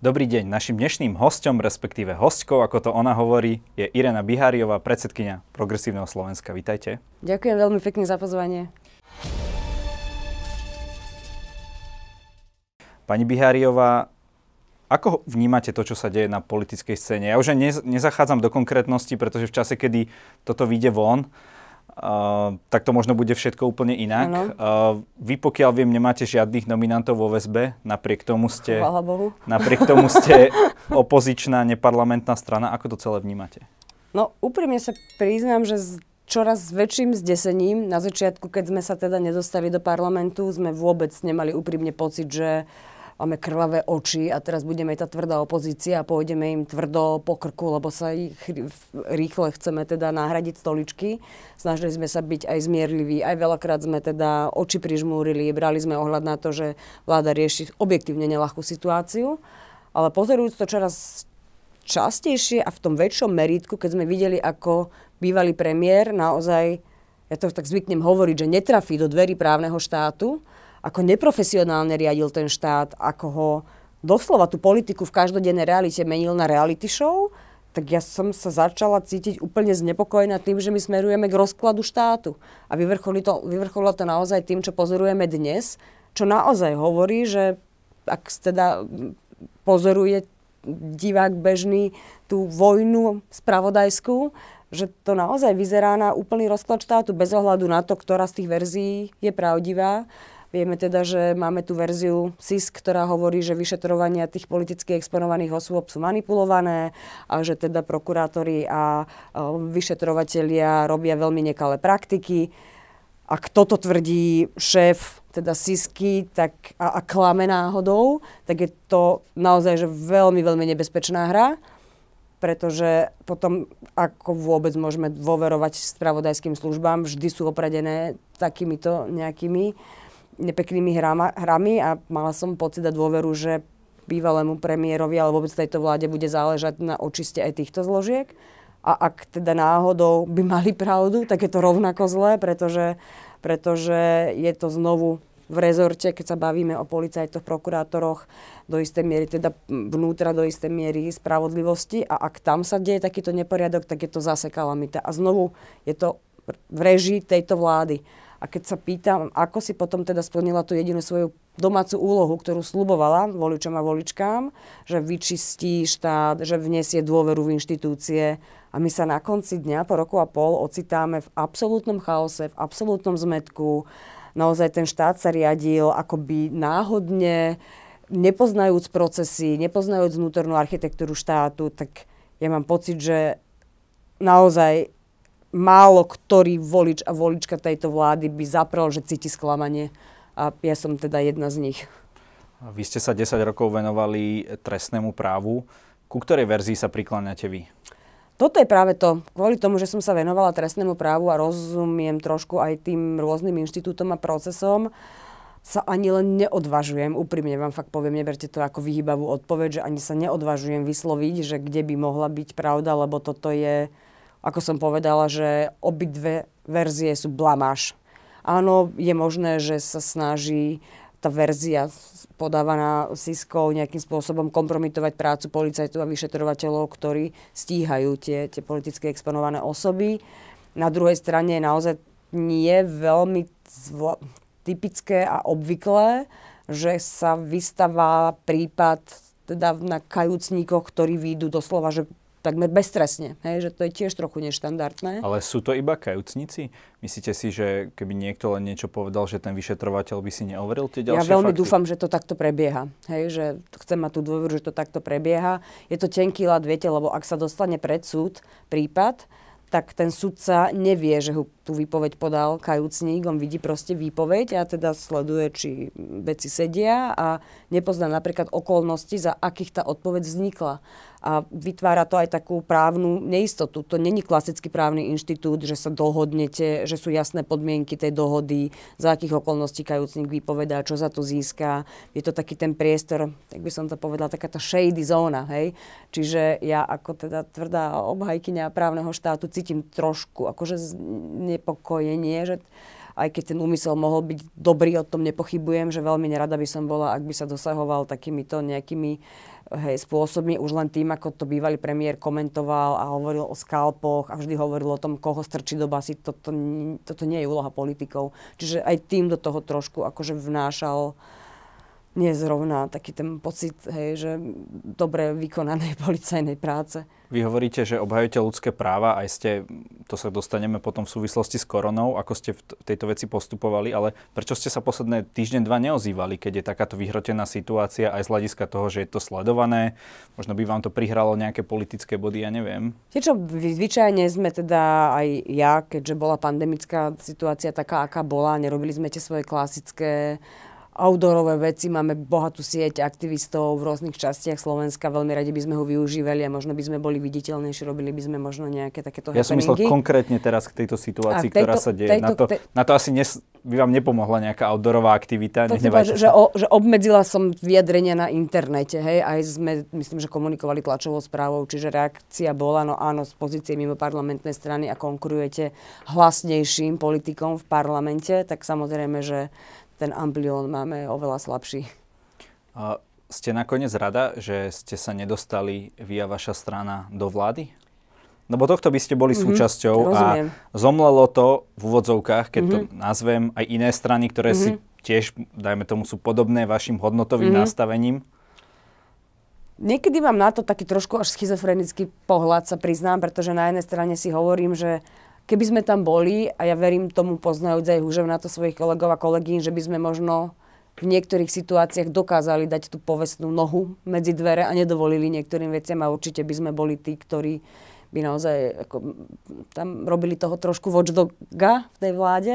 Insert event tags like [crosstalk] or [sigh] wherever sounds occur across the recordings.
Dobrý deň, našim dnešným hostom, respektíve hostkou, ako to ona hovorí, je Irena Biháriová, predsedkynia Progresívneho Slovenska. Vítajte. Ďakujem veľmi pekne za pozvanie. Pani Biháriová, ako vnímate to, čo sa deje na politickej scéne? Ja už nezachádzam do konkrétnosti, pretože v čase, kedy toto vyjde von, tak to možno bude všetko úplne inak. Uh, vy pokiaľ viem, nemáte žiadnych nominantov vo VSB, napriek tomu ste, Bohu. napriek tomu [laughs] ste opozičná neparlamentná strana. Ako to celé vnímate? No úprimne sa priznám, že s čoraz väčším zdesením, na začiatku, keď sme sa teda nedostali do parlamentu, sme vôbec nemali úprimne pocit, že máme krvavé oči a teraz budeme tá tvrdá opozícia a pôjdeme im tvrdo po krku, lebo sa ich rýchle chceme teda nahradiť stoličky. Snažili sme sa byť aj zmierliví, aj veľakrát sme teda oči prižmúrili, brali sme ohľad na to, že vláda rieši objektívne nelahkú situáciu. Ale pozorujúc to čoraz častejšie a v tom väčšom meritku, keď sme videli, ako bývalý premiér naozaj, ja to tak zvyknem hovoriť, že netrafí do dverí právneho štátu, ako neprofesionálne riadil ten štát, ako ho doslova tú politiku v každodennej realite menil na reality show, tak ja som sa začala cítiť úplne znepokojená tým, že my smerujeme k rozkladu štátu. A to, vyvrcholilo to naozaj tým, čo pozorujeme dnes, čo naozaj hovorí, že ak teda pozoruje divák bežný tú vojnu spravodajskú, že to naozaj vyzerá na úplný rozklad štátu bez ohľadu na to, ktorá z tých verzií je pravdivá. Vieme teda, že máme tu verziu SIS, ktorá hovorí, že vyšetrovania tých politicky exponovaných osôb sú manipulované a že teda prokurátori a vyšetrovatelia robia veľmi nekalé praktiky. Ak toto tvrdí šéf teda Sisky tak, a, a klame náhodou, tak je to naozaj že veľmi, veľmi nebezpečná hra pretože potom ako vôbec môžeme dôverovať spravodajským službám, vždy sú opradené takýmito nejakými nepeknými hrama, hrami a mala som pocit a dôveru, že bývalému premiérovi alebo vôbec tejto vláde bude záležať na očiste aj týchto zložiek. A ak teda náhodou by mali pravdu, tak je to rovnako zlé, pretože, pretože je to znovu v rezorte, keď sa bavíme o policajtoch, prokurátoroch, do istej miery, teda vnútra do istej miery spravodlivosti a ak tam sa deje takýto neporiadok, tak je to zase kalamita. A znovu je to v režii tejto vlády. A keď sa pýtam, ako si potom teda splnila tú jedinú svoju domácu úlohu, ktorú slubovala voličom a voličkám, že vyčistí štát, že vniesie dôveru v inštitúcie a my sa na konci dňa po roku a pol ocitáme v absolútnom chaose, v absolútnom zmetku. Naozaj ten štát sa riadil akoby náhodne, nepoznajúc procesy, nepoznajúc vnútornú architektúru štátu, tak ja mám pocit, že naozaj málo ktorý volič a volička tejto vlády by zaprel, že cíti sklamanie. A ja som teda jedna z nich. Vy ste sa 10 rokov venovali trestnému právu. Ku ktorej verzii sa prikláňate vy? Toto je práve to. Kvôli tomu, že som sa venovala trestnému právu a rozumiem trošku aj tým rôznym inštitútom a procesom, sa ani len neodvažujem, úprimne vám fakt poviem, neberte to ako vyhýbavú odpoveď, že ani sa neodvažujem vysloviť, že kde by mohla byť pravda, lebo toto je ako som povedala, že obidve verzie sú blamáš. Áno, je možné, že sa snaží tá verzia podávaná Siskou nejakým spôsobom kompromitovať prácu policajtov a vyšetrovateľov, ktorí stíhajú tie, tie politicky exponované osoby. Na druhej strane je naozaj nie veľmi zvla- typické a obvyklé, že sa vystáva prípad teda na kajúcníkoch, ktorí výjdu doslova, že takmer bezstresne. Hej, že to je tiež trochu neštandardné. Ale sú to iba kajúcnici? Myslíte si, že keby niekto len niečo povedal, že ten vyšetrovateľ by si neoveril tie ďalšie Ja veľmi fakty? dúfam, že to takto prebieha. Hej, že chcem mať tú dôveru, že to takto prebieha. Je to tenký ľad, viete, lebo ak sa dostane pred súd prípad, tak ten sudca nevie, že ho tú výpoveď podal kajúcník, on vidí proste výpoveď a teda sleduje, či veci sedia a nepozná napríklad okolnosti, za akých tá odpoveď vznikla a vytvára to aj takú právnu neistotu. To není klasický právny inštitút, že sa dohodnete, že sú jasné podmienky tej dohody, za akých okolností kajúcnik vypovedá, čo za to získa. Je to taký ten priestor, tak by som to povedala, taká tá shady zóna, hej. Čiže ja ako teda tvrdá obhajkyňa právneho štátu cítim trošku akože nepokojenie, že aj keď ten úmysel mohol byť dobrý, o tom nepochybujem, že veľmi nerada by som bola, ak by sa dosahoval takýmito nejakými hej, spôsobmi, už len tým, ako to bývalý premiér komentoval a hovoril o skalpoch a vždy hovoril o tom, koho strčí do basy, toto, toto nie je úloha politikov. Čiže aj tým do toho trošku akože vnášal nie zrovna taký ten pocit, hej, že dobre vykonanej [laughs] policajnej práce. Vy hovoríte, že obhajujete ľudské práva, aj ste, to sa dostaneme potom v súvislosti s koronou, ako ste v tejto veci postupovali, ale prečo ste sa posledné týždeň, dva neozývali, keď je takáto vyhrotená situácia aj z hľadiska toho, že je to sledované? Možno by vám to prihralo nejaké politické body, ja neviem. Tie, čo zvyčajne sme teda aj ja, keďže bola pandemická situácia taká, aká bola, nerobili sme tie svoje klasické outdoorové veci, máme bohatú sieť aktivistov v rôznych častiach Slovenska, veľmi radi by sme ho využívali a možno by sme boli viditeľnejší, robili by sme možno nejaké takéto Ja som myslel konkrétne teraz k tejto situácii, tejto, ktorá sa deje. Tejto, na, to, tej... na to asi nes, by vám nepomohla nejaká outdoorová aktivita. To že, že, o, že obmedzila som vyjadrenia na internete, hej, aj sme, myslím, že komunikovali tlačovou správou, čiže reakcia bola, no áno, z pozície mimo parlamentnej strany a konkurujete hlasnejším politikom v parlamente, tak samozrejme, že ten amblión máme oveľa slabší. A ste nakoniec rada, že ste sa nedostali via vaša strana do vlády? Lebo tohto by ste boli mm-hmm, súčasťou rozumiem. a zomlelo to v úvodzovkách, keď mm-hmm. to mhm. nazvem, aj iné strany, ktoré mm-hmm. si mhm. tiež, dajme tomu, sú podobné vašim hodnotovým mm-hmm. nastavením. Niekedy mám na to taký trošku až schizofrenický pohľad, sa priznám, pretože na jednej strane si hovorím, že keby sme tam boli, a ja verím tomu poznajúc aj húžev na to svojich kolegov a kolegín, že by sme možno v niektorých situáciách dokázali dať tú povestnú nohu medzi dvere a nedovolili niektorým veciam a určite by sme boli tí, ktorí by naozaj ako, tam robili toho trošku watchdoga v tej vláde.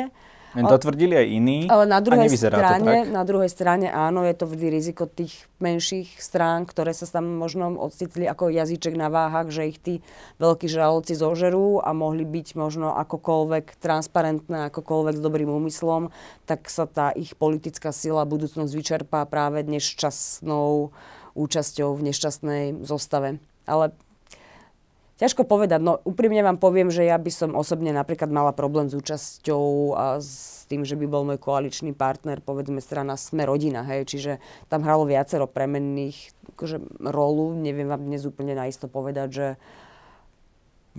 To tvrdili aj iní ale na druhej strane, Na druhej strane áno, je to vždy riziko tých menších strán, ktoré sa tam možno ocitli ako jazyček na váhach, že ich tí veľkí žraloci zožerú a mohli byť možno akokoľvek transparentné, akokoľvek s dobrým úmyslom, tak sa tá ich politická sila, budúcnosť vyčerpá práve nešťastnou účasťou v nešťastnej zostave. Ale Ťažko povedať, no úprimne vám poviem, že ja by som osobne napríklad mala problém s účasťou a s tým, že by bol môj koaličný partner, povedzme strana Sme rodina, hej, čiže tam hralo viacero premenných akože, rolu, neviem vám dnes úplne naisto povedať, že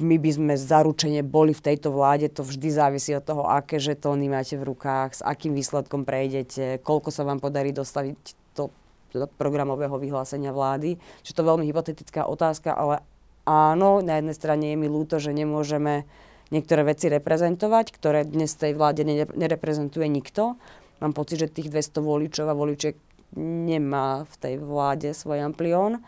my by sme zaručene boli v tejto vláde, to vždy závisí od toho, aké žetóny máte v rukách, s akým výsledkom prejdete, koľko sa vám podarí dostaviť do, do programového vyhlásenia vlády. Čiže to je veľmi hypotetická otázka, ale áno, na jednej strane je mi ľúto, že nemôžeme niektoré veci reprezentovať, ktoré dnes tej vláde nereprezentuje nikto. Mám pocit, že tých 200 voličov a voličiek nemá v tej vláde svoj amplión.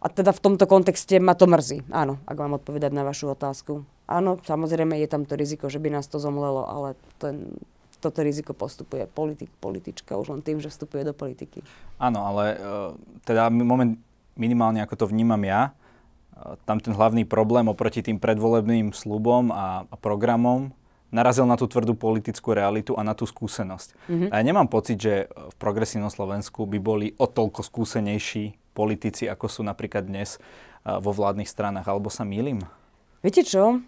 A teda v tomto kontexte ma to mrzí. Áno, ak mám odpovedať na vašu otázku. Áno, samozrejme je tam to riziko, že by nás to zomlelo, ale ten, toto riziko postupuje politik, politička už len tým, že vstupuje do politiky. Áno, ale uh, teda moment minimálne ako to vnímam ja, tam ten hlavný problém oproti tým predvolebným slubom a, a programom narazil na tú tvrdú politickú realitu a na tú skúsenosť. Mm-hmm. A ja nemám pocit, že v progresívnom Slovensku by boli o toľko skúsenejší politici, ako sú napríklad dnes vo vládnych stranách. Alebo sa mýlim? Viete čo?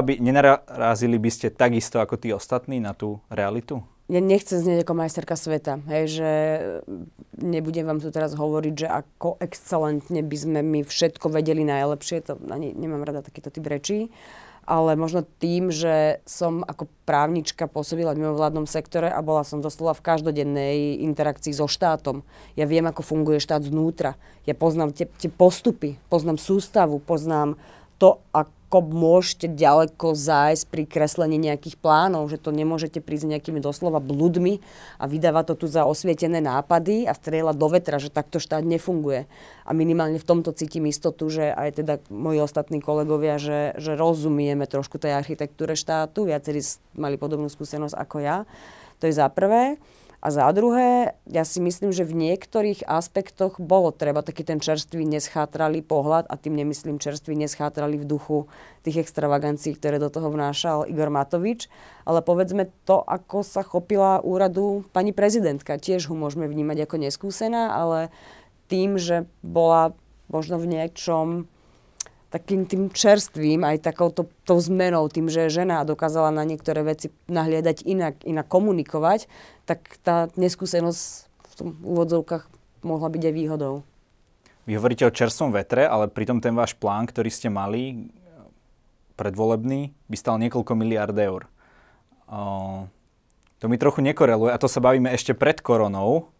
by, nenarazili by ste takisto ako tí ostatní na tú realitu? Ja nechcem znieť ako majsterka sveta, hej, že nebudem vám tu teraz hovoriť, že ako excelentne by sme my všetko vedeli najlepšie, to ani nemám rada takýto typ rečí, ale možno tým, že som ako právnička pôsobila v mimovládnom sektore a bola som doslova v každodennej interakcii so štátom. Ja viem, ako funguje štát znútra. Ja poznám tie, tie postupy, poznám sústavu, poznám to, ako môžete ďaleko zájsť pri kreslení nejakých plánov, že to nemôžete prísť nejakými doslova bludmi a vydávať to tu za osvietené nápady a strieľať do vetra, že takto štát nefunguje. A minimálne v tomto cítim istotu, že aj teda moji ostatní kolegovia, že, že rozumieme trošku tej architektúre štátu, viacerí mali podobnú skúsenosť ako ja. To je za prvé. A za druhé, ja si myslím, že v niektorých aspektoch bolo treba taký ten čerstvý neschátralý pohľad, a tým nemyslím čerstvý neschátralý v duchu tých extravagancií, ktoré do toho vnášal Igor Matovič, ale povedzme to, ako sa chopila úradu pani prezidentka. Tiež ho môžeme vnímať ako neskúsená, ale tým, že bola možno v niečom takým tým čerstvým, aj takouto tou zmenou, tým, že žena dokázala na niektoré veci nahliadať inak, inak komunikovať, tak tá neskúsenosť v tom úvodzovkách mohla byť aj výhodou. Vy hovoríte o čerstvom vetre, ale pritom ten váš plán, ktorý ste mali predvolebný, by stal niekoľko miliard eur. O, to mi trochu nekoreluje a to sa bavíme ešte pred koronou,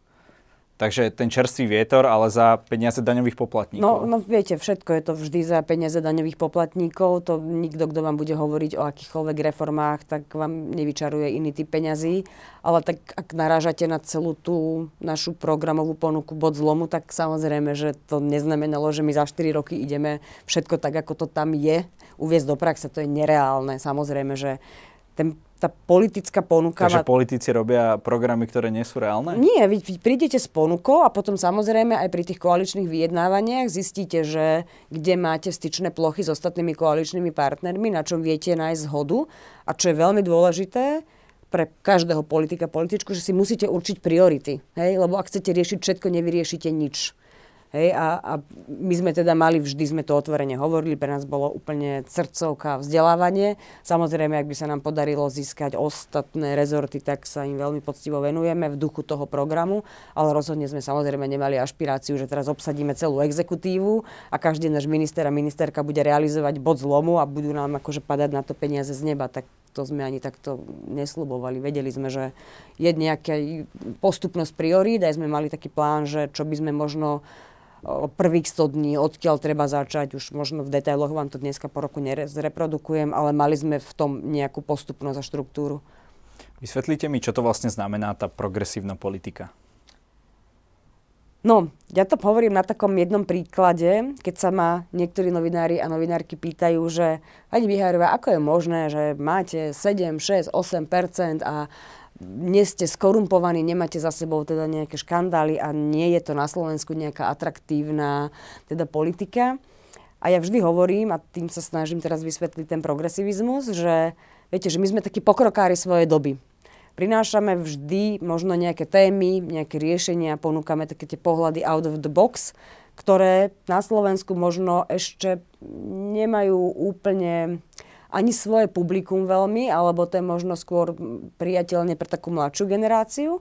Takže ten čerstvý vietor, ale za peniaze daňových poplatníkov. No, no viete, všetko je to vždy za peniaze daňových poplatníkov. To nikto, kto vám bude hovoriť o akýchkoľvek reformách, tak vám nevyčaruje iný typ peňazí. Ale tak ak narážate na celú tú našu programovú ponuku bod zlomu, tak samozrejme, že to neznamenalo, že my za 4 roky ideme všetko tak, ako to tam je, uviezť do praxe. To je nereálne. Samozrejme, že ten tá politická ponuka... Takže politici robia programy, ktoré nie sú reálne? Nie, vy, vy prídete s ponukou a potom samozrejme aj pri tých koaličných vyjednávaniach zistíte, že kde máte styčné plochy s ostatnými koaličnými partnermi, na čom viete nájsť zhodu a čo je veľmi dôležité, pre každého politika, političku, že si musíte určiť priority. Hej? Lebo ak chcete riešiť všetko, nevyriešite nič. Hej, a, a my sme teda mali, vždy sme to otvorene hovorili, pre nás bolo úplne srdcovka vzdelávanie. Samozrejme, ak by sa nám podarilo získať ostatné rezorty, tak sa im veľmi poctivo venujeme v duchu toho programu, ale rozhodne sme samozrejme nemali ašpiráciu, že teraz obsadíme celú exekutívu a každý náš minister a ministerka bude realizovať bod zlomu a budú nám akože padať na to peniaze z neba. Tak to sme ani takto neslubovali. Vedeli sme, že je nejaká postupnosť priorít, aj sme mali taký plán, že čo by sme možno prvých 100 dní, odkiaľ treba začať, už možno v detailoch vám to dneska po roku nezreprodukujem, ale mali sme v tom nejakú postupnosť a štruktúru. Vysvetlite mi, čo to vlastne znamená tá progresívna politika. No, ja to hovorím na takom jednom príklade, keď sa ma niektorí novinári a novinárky pýtajú, že pani Bihárová, ako je možné, že máte 7, 6, 8% a nie ste skorumpovaní, nemáte za sebou teda nejaké škandály a nie je to na Slovensku nejaká atraktívna teda politika. A ja vždy hovorím, a tým sa snažím teraz vysvetliť ten progresivizmus, že viete, že my sme takí pokrokári svojej doby. Prinášame vždy možno nejaké témy, nejaké riešenia, ponúkame také tie pohľady out of the box, ktoré na Slovensku možno ešte nemajú úplne ani svoje publikum veľmi, alebo to je možno skôr priateľne pre takú mladšiu generáciu.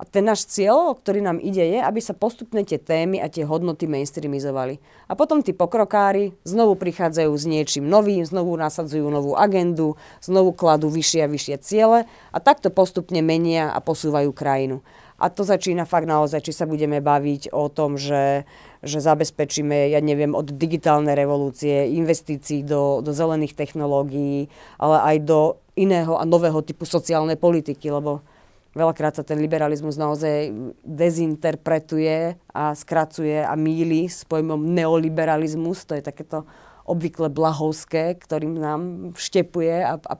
A ten náš cieľ, ktorý nám ide, je, aby sa postupne tie témy a tie hodnoty mainstreamizovali. A potom tí pokrokári znovu prichádzajú s niečím novým, znovu nasadzujú novú agendu, znovu kladú vyššie a vyššie ciele a takto postupne menia a posúvajú krajinu. A to začína fakt naozaj, či sa budeme baviť o tom, že že zabezpečíme, ja neviem, od digitálnej revolúcie, investícií do, do zelených technológií, ale aj do iného a nového typu sociálnej politiky, lebo veľakrát sa ten liberalizmus naozaj dezinterpretuje a skracuje a míli s pojmom neoliberalizmus, to je takéto obvykle blahovské, ktorým nám vštepuje a, a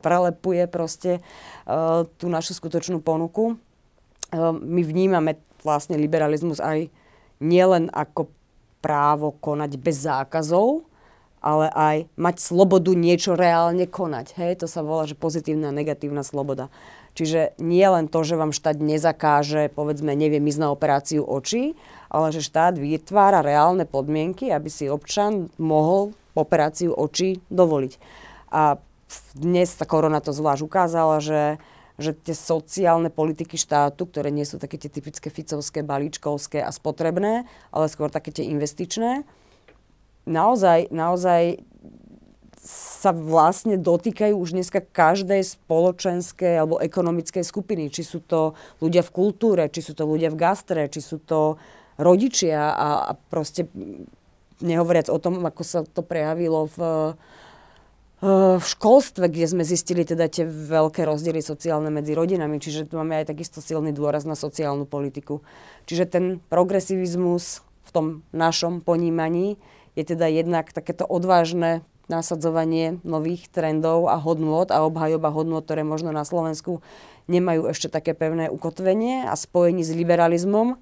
prelepuje proste uh, tú našu skutočnú ponuku. Uh, my vnímame vlastne liberalizmus aj nielen ako právo konať bez zákazov, ale aj mať slobodu niečo reálne konať. Hej, to sa volá, že pozitívna a negatívna sloboda. Čiže nie len to, že vám štát nezakáže, povedzme, neviem, ísť na operáciu očí, ale že štát vytvára reálne podmienky, aby si občan mohol operáciu očí dovoliť. A dnes tá korona to zvlášť ukázala, že že tie sociálne politiky štátu, ktoré nie sú také tie typické ficovské, balíčkovské a spotrebné, ale skôr také tie investičné, naozaj, naozaj sa vlastne dotýkajú už dneska každej spoločenskej alebo ekonomickej skupiny. Či sú to ľudia v kultúre, či sú to ľudia v gastre, či sú to rodičia a, a proste nehovoriac o tom, ako sa to prejavilo v v školstve, kde sme zistili teda tie veľké rozdiely sociálne medzi rodinami, čiže tu máme aj takisto silný dôraz na sociálnu politiku. Čiže ten progresivizmus v tom našom ponímaní je teda jednak takéto odvážne nasadzovanie nových trendov a hodnôt a obhajoba hodnôt, ktoré možno na Slovensku nemajú ešte také pevné ukotvenie a spojení s liberalizmom,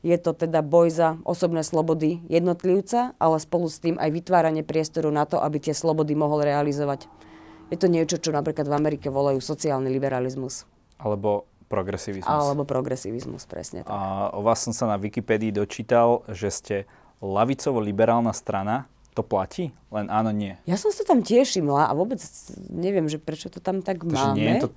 je to teda boj za osobné slobody jednotlivca, ale spolu s tým aj vytváranie priestoru na to, aby tie slobody mohol realizovať. Je to niečo, čo napríklad v Amerike volajú sociálny liberalizmus. Alebo progresivizmus. Alebo progresivizmus, presne tak. A o vás som sa na Wikipédii dočítal, že ste lavicovo-liberálna strana, to platí? Len áno, nie. Ja som sa tam tiež všimla a vôbec neviem, že prečo to tam tak Takže máme. Nie je to...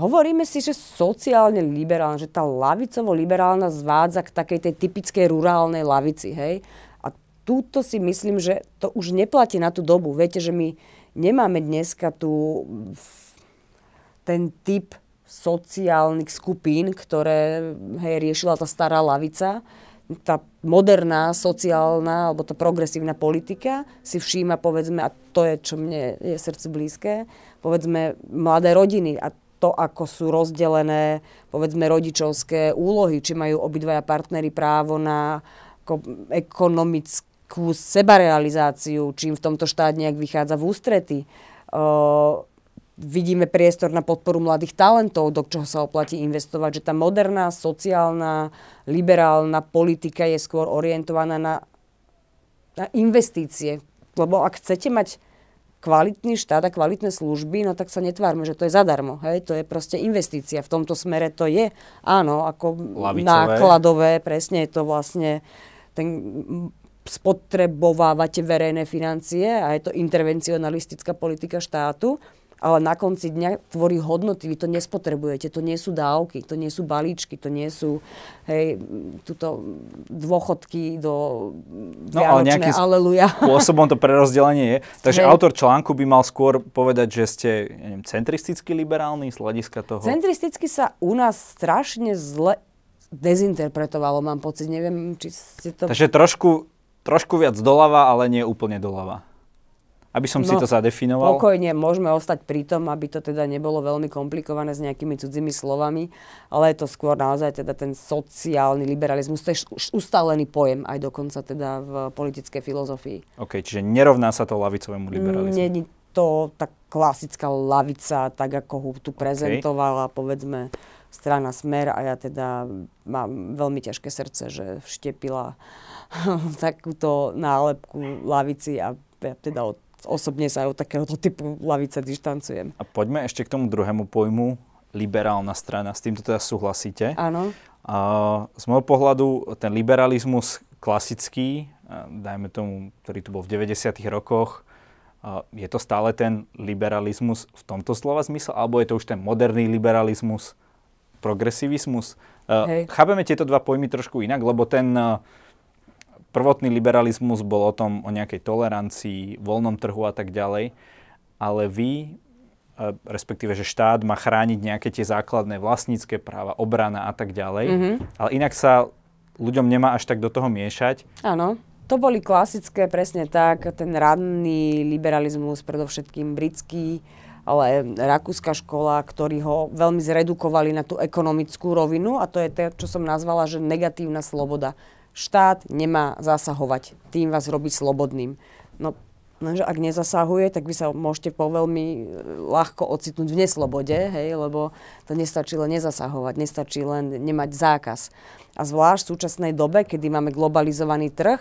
Hovoríme si, že sociálne liberálne, že tá lavicovo-liberálna zvádza k takej tej typickej rurálnej lavici, hej? A túto si myslím, že to už neplatí na tú dobu. Viete, že my nemáme dneska tu ten typ sociálnych skupín, ktoré hej, riešila tá stará lavica tá moderná, sociálna alebo tá progresívna politika si všíma, povedzme, a to je, čo mne je srdce blízke, povedzme, mladé rodiny a to, ako sú rozdelené, povedzme, rodičovské úlohy, či majú obidvaja partnery právo na ekonomickú sebarealizáciu, čím v tomto štát nejak vychádza v ústrety. Uh, vidíme priestor na podporu mladých talentov, do čoho sa oplatí investovať, že tá moderná, sociálna, liberálna politika je skôr orientovaná na, na investície. Lebo ak chcete mať kvalitný štát a kvalitné služby, no tak sa netvárme, že to je zadarmo. Hej? To je proste investícia. V tomto smere to je, áno, ako Lavicové. nákladové, presne je to vlastne ten spotrebovávate verejné financie a je to intervencionalistická politika štátu ale na konci dňa tvorí hodnoty. Vy to nespotrebujete, to nie sú dávky, to nie sú balíčky, to nie sú hej, tuto dôchodky do no, ale nejakým aleluja. spôsobom to prerozdelenie je. [laughs] Takže hej. autor článku by mal skôr povedať, že ste neviem, centristicky liberálny z hľadiska toho? Centristicky sa u nás strašne zle dezinterpretovalo, mám pocit. Neviem, či ste to... Takže trošku, trošku viac doľava, ale nie úplne doľava. Aby som no, si to zadefinoval? Pokojne, môžeme ostať pri tom, aby to teda nebolo veľmi komplikované s nejakými cudzými slovami, ale je to skôr naozaj teda ten sociálny liberalizmus, to je ustálený pojem aj dokonca teda v politickej filozofii. OK, čiže nerovná sa to lavicovému liberalizmu? Nie je to tá klasická lavica, tak ako ho tu prezentovala, okay. povedzme, strana Smer a ja teda mám veľmi ťažké srdce, že vštepila [laughs] takúto nálepku lavici a ja teda od osobne sa od takéhoto typu lavice dištancujem. A poďme ešte k tomu druhému pojmu, liberálna strana. S týmto teda súhlasíte? Áno. A z môjho pohľadu ten liberalizmus klasický, dajme tomu, ktorý tu bol v 90. rokoch, je to stále ten liberalizmus v tomto slova zmysle, alebo je to už ten moderný liberalizmus, progresivizmus? Hej. Chápeme tieto dva pojmy trošku inak, lebo ten prvotný liberalizmus bol o tom, o nejakej tolerancii, voľnom trhu a tak ďalej, ale vy, e, respektíve, že štát má chrániť nejaké tie základné vlastnícke práva, obrana a tak ďalej, mm-hmm. ale inak sa ľuďom nemá až tak do toho miešať. Áno. To boli klasické, presne tak, ten ranný liberalizmus, predovšetkým britský, ale rakúska škola, ktorí ho veľmi zredukovali na tú ekonomickú rovinu a to je to, čo som nazvala, že negatívna sloboda štát nemá zasahovať, tým vás robí slobodným. No, lenže ak nezasahuje, tak vy sa môžete po veľmi e, ľahko ocitnúť v neslobode, hej, lebo to nestačí len nezasahovať, nestačí len nemať zákaz. A zvlášť v súčasnej dobe, kedy máme globalizovaný trh,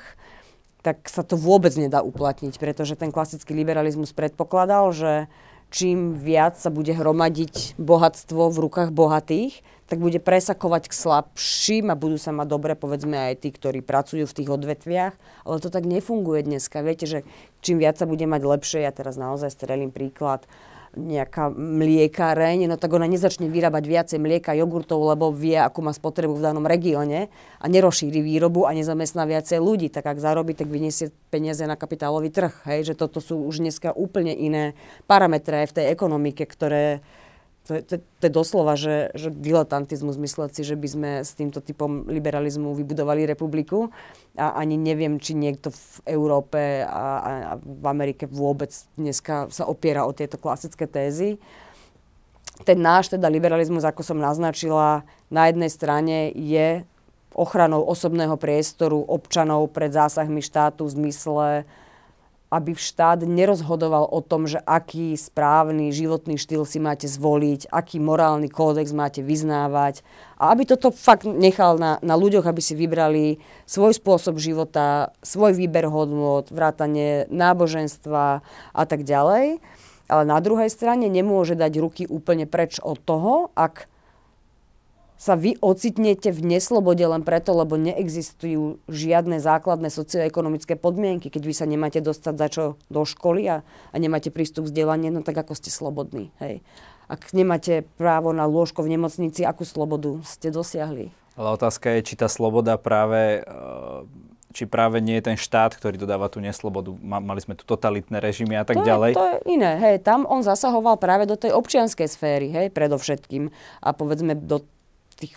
tak sa to vôbec nedá uplatniť, pretože ten klasický liberalizmus predpokladal, že čím viac sa bude hromadiť bohatstvo v rukách bohatých, tak bude presakovať k slabším a budú sa mať dobre, povedzme aj tí, ktorí pracujú v tých odvetviach. Ale to tak nefunguje dneska. Viete, že čím viac sa bude mať lepšie, ja teraz naozaj strelím príklad, nejaká mliekareň, no tak ona nezačne vyrábať viacej mlieka, jogurtov, lebo vie, akú má spotrebu v danom regióne a nerozšíri výrobu a nezamestná viacej ľudí. Tak ak zarobí, tak vyniesie peniaze na kapitálový trh. Hej? Že toto sú už dneska úplne iné parametre v tej ekonomike, ktoré, to, to, to je doslova, že, že diletantizmus mysleť si, že by sme s týmto typom liberalizmu vybudovali republiku a ani neviem, či niekto v Európe a, a v Amerike vôbec dneska sa opiera o tieto klasické tézy. Ten náš teda liberalizmus, ako som naznačila, na jednej strane je ochranou osobného priestoru občanov pred zásahmi štátu v zmysle aby štát nerozhodoval o tom, že aký správny životný štýl si máte zvoliť, aký morálny kódex máte vyznávať a aby toto fakt nechal na, na ľuďoch, aby si vybrali svoj spôsob života, svoj výber hodnot, vrátanie náboženstva a tak ďalej. Ale na druhej strane nemôže dať ruky úplne preč od toho, ak sa vy ocitnete v neslobode len preto, lebo neexistujú žiadne základné socioekonomické podmienky. Keď vy sa nemáte dostať za čo do školy a, a nemáte prístup k vzdelaniu, no tak ako ste slobodní. Hej. Ak nemáte právo na lôžko v nemocnici, akú slobodu ste dosiahli? Ale otázka je, či tá sloboda práve e, či práve nie je ten štát, ktorý dodáva tú neslobodu. Mali sme tu totalitné režimy a tak to ďalej. Je, to je iné. Hej, tam on zasahoval práve do tej občianskej sféry, hej, predovšetkým. A povedzme do tých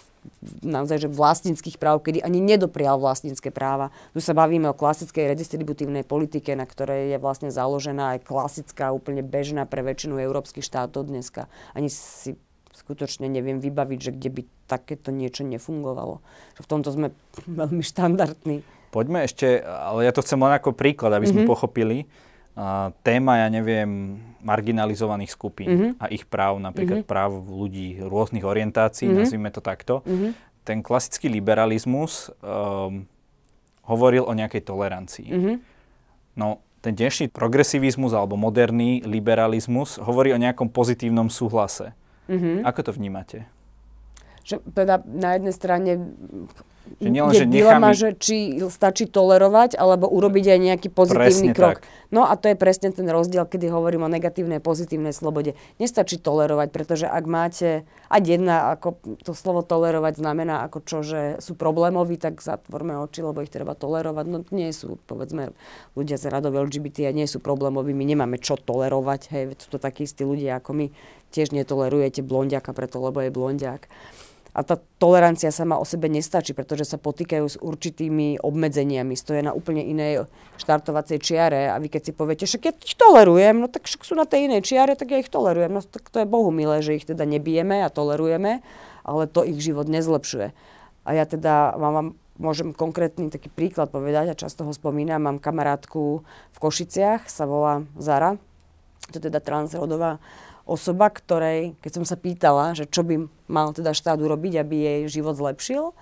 naozaj že vlastníckých práv, kedy ani nedoprial vlastnícke práva. Tu sa bavíme o klasickej redistributívnej politike, na ktorej je vlastne založená aj klasická, úplne bežná pre väčšinu európskych štátov dneska. Ani si skutočne neviem vybaviť, že kde by takéto niečo nefungovalo. v tomto sme [laughs] veľmi štandardní. Poďme ešte, ale ja to chcem len ako príklad, aby sme mm-hmm. pochopili. Téma, ja neviem, marginalizovaných skupín mm-hmm. a ich práv, napríklad mm-hmm. práv ľudí rôznych orientácií, mm-hmm. nazvime to takto. Mm-hmm. Ten klasický liberalizmus um, hovoril o nejakej tolerancii. Mm-hmm. No, ten dnešný progresivizmus alebo moderný liberalizmus hovorí o nejakom pozitívnom súhlase. Mm-hmm. Ako to vnímate? Že teda na jednej strane že nielen, je že dilema, že či stačí tolerovať, alebo urobiť aj nejaký pozitívny presne krok. Tak. No a to je presne ten rozdiel, kedy hovorím o negatívnej a pozitívnej slobode. Nestačí tolerovať, pretože ak máte, aj jedna, ako to slovo tolerovať znamená ako čo, že sú problémoví, tak zatvorme oči, lebo ich treba tolerovať. No nie sú, povedzme, ľudia z radov LGBT a nie sú problémoví, my nemáme čo tolerovať, hej, sú to takí istí ľudia ako my, tiež netolerujete blondiaka preto, lebo je blondiak. A tá tolerancia sama o sebe nestačí, pretože sa potýkajú s určitými obmedzeniami. Stoje na úplne inej štartovacej čiare a vy keď si poviete, že ja ich tolerujem, no tak však sú na tej inej čiare, tak ja ich tolerujem. No tak to je Bohu milé, že ich teda nebijeme a tolerujeme, ale to ich život nezlepšuje. A ja teda mám, môžem konkrétny taký príklad povedať a často ho spomínam. Mám kamarátku v Košiciach, sa volá Zara, to je teda transrodová osoba, ktorej, keď som sa pýtala, že čo by mal teda štát urobiť, aby jej život zlepšil,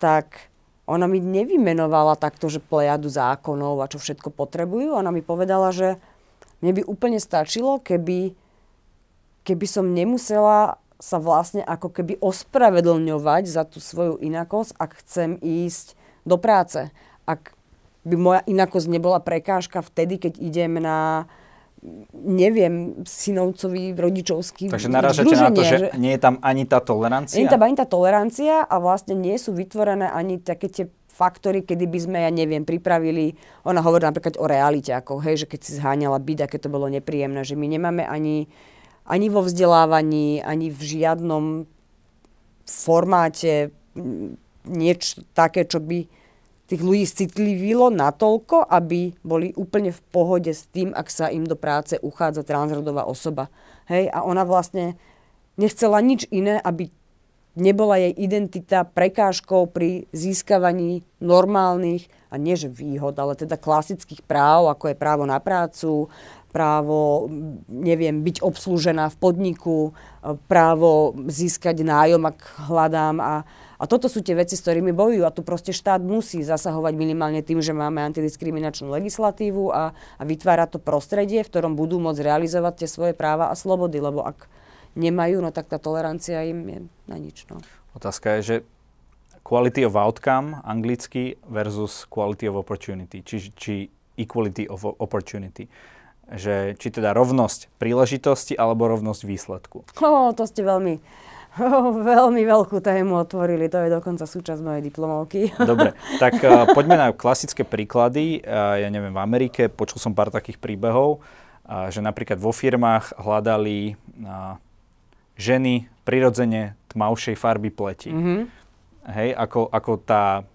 tak ona mi nevymenovala takto, že plejadu zákonov a čo všetko potrebujú. Ona mi povedala, že mne by úplne stačilo, keby, keby som nemusela sa vlastne ako keby ospravedlňovať za tú svoju inakosť, ak chcem ísť do práce. Ak by moja inakosť nebola prekážka vtedy, keď idem na, neviem, synovcovi rodičovský Takže narážate na to, že, že nie je tam ani tá tolerancia? Nie je tam ani tá tolerancia a vlastne nie sú vytvorené ani také tie faktory, kedy by sme, ja neviem, pripravili, ona hovorí napríklad o realite, ako hej, že keď si zháňala byt, aké to bolo nepríjemné, že my nemáme ani, ani vo vzdelávaní, ani v žiadnom formáte niečo také, čo by tých ľudí citlivilo natoľko, aby boli úplne v pohode s tým, ak sa im do práce uchádza transrodová osoba. Hej, a ona vlastne nechcela nič iné, aby nebola jej identita prekážkou pri získavaní normálnych, a nie že výhod, ale teda klasických práv, ako je právo na prácu, právo, neviem, byť obslúžená v podniku, právo získať nájom, ak hľadám a, a toto sú tie veci, s ktorými bojujú a tu proste štát musí zasahovať minimálne tým, že máme antidiskriminačnú legislatívu a, a vytvára to prostredie, v ktorom budú môcť realizovať tie svoje práva a slobody, lebo ak nemajú, no tak tá tolerancia im je na nič. No. Otázka je, že quality of outcome anglicky versus quality of opportunity, či, či equality of opportunity. Že, či teda rovnosť príležitosti alebo rovnosť výsledku. Oh, to ste veľmi veľmi veľkú tému otvorili, to je dokonca súčasť mojej diplomovky. [laughs] Dobre, tak uh, poďme na klasické príklady. Uh, ja neviem, v Amerike počul som pár takých príbehov, uh, že napríklad vo firmách hľadali ženy prirodzene tmavšej farby pleti. Mm-hmm. Hej, ako, ako tá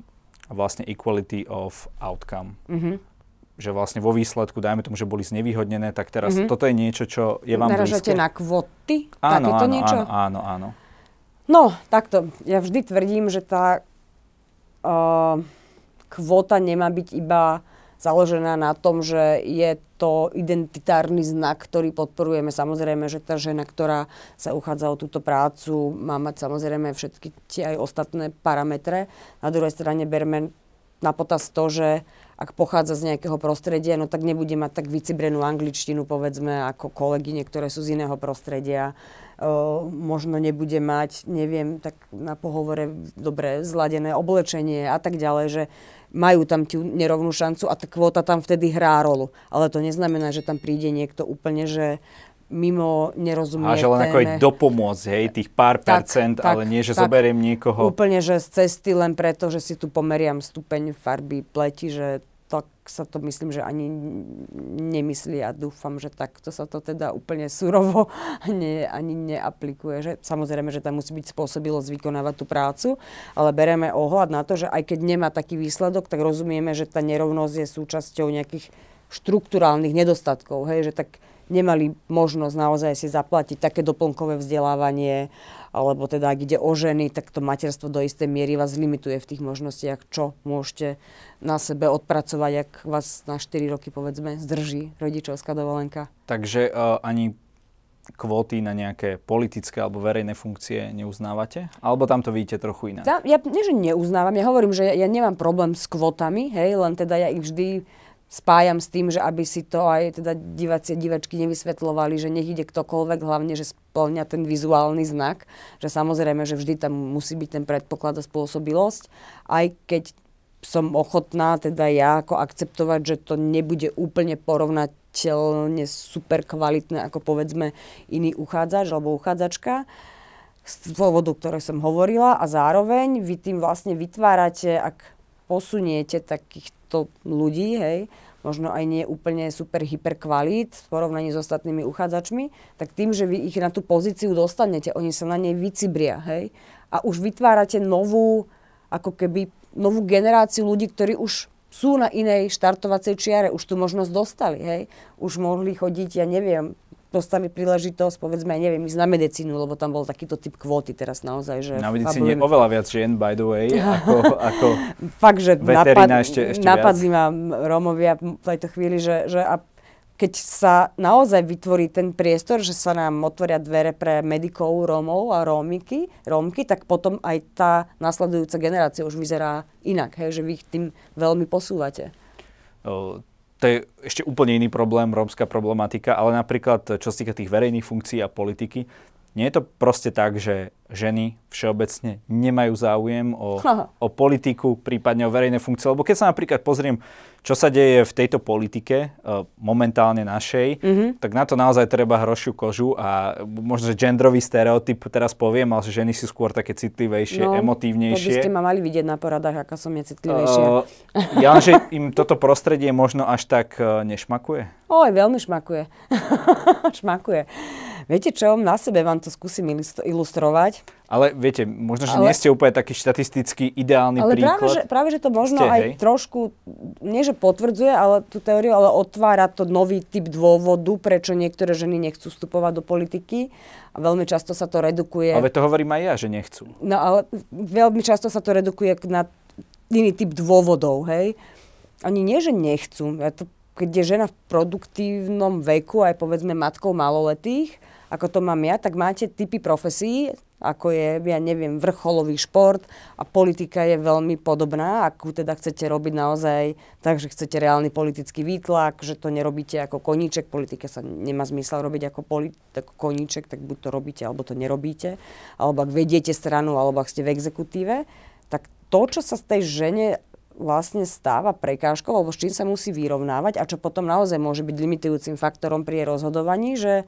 vlastne equality of outcome. Mm-hmm že vlastne vo výsledku, dajme tomu, že boli znevýhodnené, tak teraz mm-hmm. toto je niečo, čo je vám Naražate blízke. na kvoty? Áno, áno, niečo? áno, áno, áno. No, takto. Ja vždy tvrdím, že tá uh, kvóta nemá byť iba založená na tom, že je to identitárny znak, ktorý podporujeme. Samozrejme, že tá žena, ktorá sa uchádza o túto prácu, má mať samozrejme všetky tie aj ostatné parametre. Na druhej strane berme na potaz to, že ak pochádza z nejakého prostredia, no tak nebude mať tak vycibrenú angličtinu, povedzme, ako kolegyne, ktoré sú z iného prostredia možno nebude mať, neviem, tak na pohovore dobre zladené oblečenie a tak ďalej, že majú tam tú nerovnú šancu a tá kvóta tam vtedy hrá rolu. Ale to neznamená, že tam príde niekto úplne, že mimo nerozumie A že len ako aj dopomôcť, hej, tých pár tak, percent, tak, ale nie, že tak, zoberiem niekoho. Úplne, že z cesty len preto, že si tu pomeriam stupeň farby pleti, že tak sa to myslím, že ani nemyslí a dúfam, že takto sa to teda úplne surovo [laughs] nie, ani neaplikuje. Že, samozrejme, že tam musí byť spôsobilosť vykonávať tú prácu, ale bereme ohľad na to, že aj keď nemá taký výsledok, tak rozumieme, že tá nerovnosť je súčasťou nejakých štruktúrálnych nedostatkov. Hej, že tak nemali možnosť naozaj si zaplatiť také doplnkové vzdelávanie, alebo teda ak ide o ženy, tak to materstvo do istej miery vás limituje v tých možnostiach, čo môžete na sebe odpracovať, ak vás na 4 roky povedzme zdrží rodičovská dovolenka. Takže uh, ani kvóty na nejaké politické alebo verejné funkcie neuznávate? Alebo tam to vidíte trochu inak? Ja, ja nie, že neuznávam, ja hovorím, že ja, ja nemám problém s kvótami, hej, len teda ja ich vždy spájam s tým, že aby si to aj teda diváci divačky nevysvetľovali, že nech ide ktokoľvek, hlavne, že splňa ten vizuálny znak, že samozrejme, že vždy tam musí byť ten predpoklad a spôsobilosť, aj keď som ochotná teda ja ako akceptovať, že to nebude úplne porovnateľne super kvalitné ako povedzme iný uchádzač alebo uchádzačka z dôvodu, ktoré som hovorila a zároveň vy tým vlastne vytvárate, ak posuniete takých to ľudí, hej, možno aj nie úplne super hyper kvalít v porovnaní s ostatnými uchádzačmi, tak tým, že vy ich na tú pozíciu dostanete, oni sa na nej vycibria, hej, a už vytvárate novú, ako keby novú generáciu ľudí, ktorí už sú na inej štartovacej čiare, už tú možnosť dostali, hej, už mohli chodiť, ja neviem, dostali príležitosť, povedzme, neviem, ísť na medicínu, lebo tam bol takýto typ kvóty teraz naozaj. Že na medicíne je oveľa viac žien, by the way, ako, ako [laughs] Fakt, že napad, ešte, ešte napadli ma Rómovia v tejto chvíli, že, že a keď sa naozaj vytvorí ten priestor, že sa nám otvoria dvere pre medikov, Rómov a Rómky, Rómky, tak potom aj tá nasledujúca generácia už vyzerá inak, hej, že vy ich tým veľmi posúvate. To je ešte úplne iný problém, rómska problematika, ale napríklad čo sa týka tých verejných funkcií a politiky, nie je to proste tak, že ženy všeobecne nemajú záujem o, o politiku, prípadne o verejné funkcie. Lebo keď sa napríklad pozriem, čo sa deje v tejto politike uh, momentálne našej, mm-hmm. tak na to naozaj treba hrošiu kožu a možno, že genderový stereotyp teraz poviem, ale že ženy sú skôr také citlivejšie, no, emotívnejšie. To by ste ma mali vidieť na poradách, ako som je citlivejšia. Uh, ja že im toto prostredie možno až tak uh, nešmakuje? Oj, veľmi šmakuje. [laughs] šmakuje. Viete čo, na sebe vám to skúsim ilustrovať. Ale viete, možno, že ale, nie ste úplne taký štatisticky ideálny ale príklad. Práve že, práve, že to možno ste, aj hej? trošku, nie že potvrdzuje ale tú teóriu, ale otvára to nový typ dôvodu, prečo niektoré ženy nechcú vstupovať do politiky. A veľmi často sa to redukuje... Ale to hovorím aj ja, že nechcú. No ale veľmi často sa to redukuje na iný typ dôvodov, hej. Oni nie, že nechcú. Ja to, keď je žena v produktívnom veku, aj povedzme matkou maloletých, ako to mám ja, tak máte typy profesí, ako je, ja neviem, vrcholový šport a politika je veľmi podobná, akú teda chcete robiť naozaj tak, že chcete reálny politický výtlak, že to nerobíte ako koníček, politika sa nemá zmysel robiť ako, polit- ako koníček, tak buď to robíte, alebo to nerobíte, alebo ak vediete stranu, alebo ak ste v exekutíve, tak to, čo sa z tej žene vlastne stáva prekážkou, alebo s čím sa musí vyrovnávať a čo potom naozaj môže byť limitujúcim faktorom pri rozhodovaní, že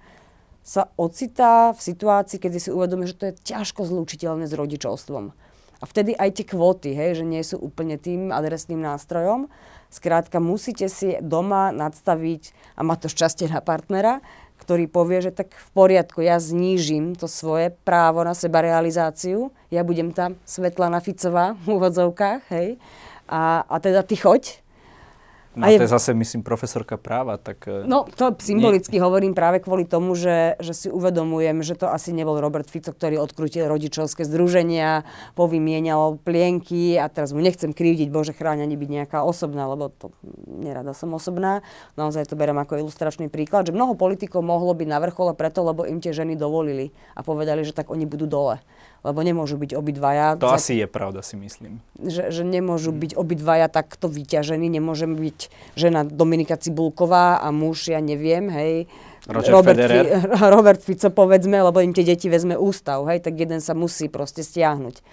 sa ocitá v situácii, kedy si uvedomí, že to je ťažko zlúčiteľné s rodičovstvom. A vtedy aj tie kvóty, hej, že nie sú úplne tým adresným nástrojom. Skrátka, musíte si doma nadstaviť, a má to šťastie na partnera, ktorý povie, že tak v poriadku, ja znížim to svoje právo na seba realizáciu, ja budem tam Svetlana Ficová v úvodzovkách, hej, a, a teda ty choď, No a je... to je zase, myslím, profesorka práva, tak... E, no, to symbolicky nie... hovorím práve kvôli tomu, že, že si uvedomujem, že to asi nebol Robert Fico, ktorý odkrutil rodičovské združenia, povymienial plienky a teraz mu nechcem krivdiť, bože chráň ani byť nejaká osobná, lebo to nerada som osobná. Naozaj to berem ako ilustračný príklad, že mnoho politikov mohlo byť na vrchole preto, lebo im tie ženy dovolili a povedali, že tak oni budú dole. Lebo nemôžu byť obidvaja. To za... asi je pravda, si myslím. Že, že nemôžu byť obidvaja takto vyťažení, nemôže byť žena Dominika Cibulková a muž, ja neviem, hej, Roger Robert, Federer. Fi, [laughs] Robert Fico povedzme, lebo im tie deti vezme ústav, hej, tak jeden sa musí proste stiahnuť.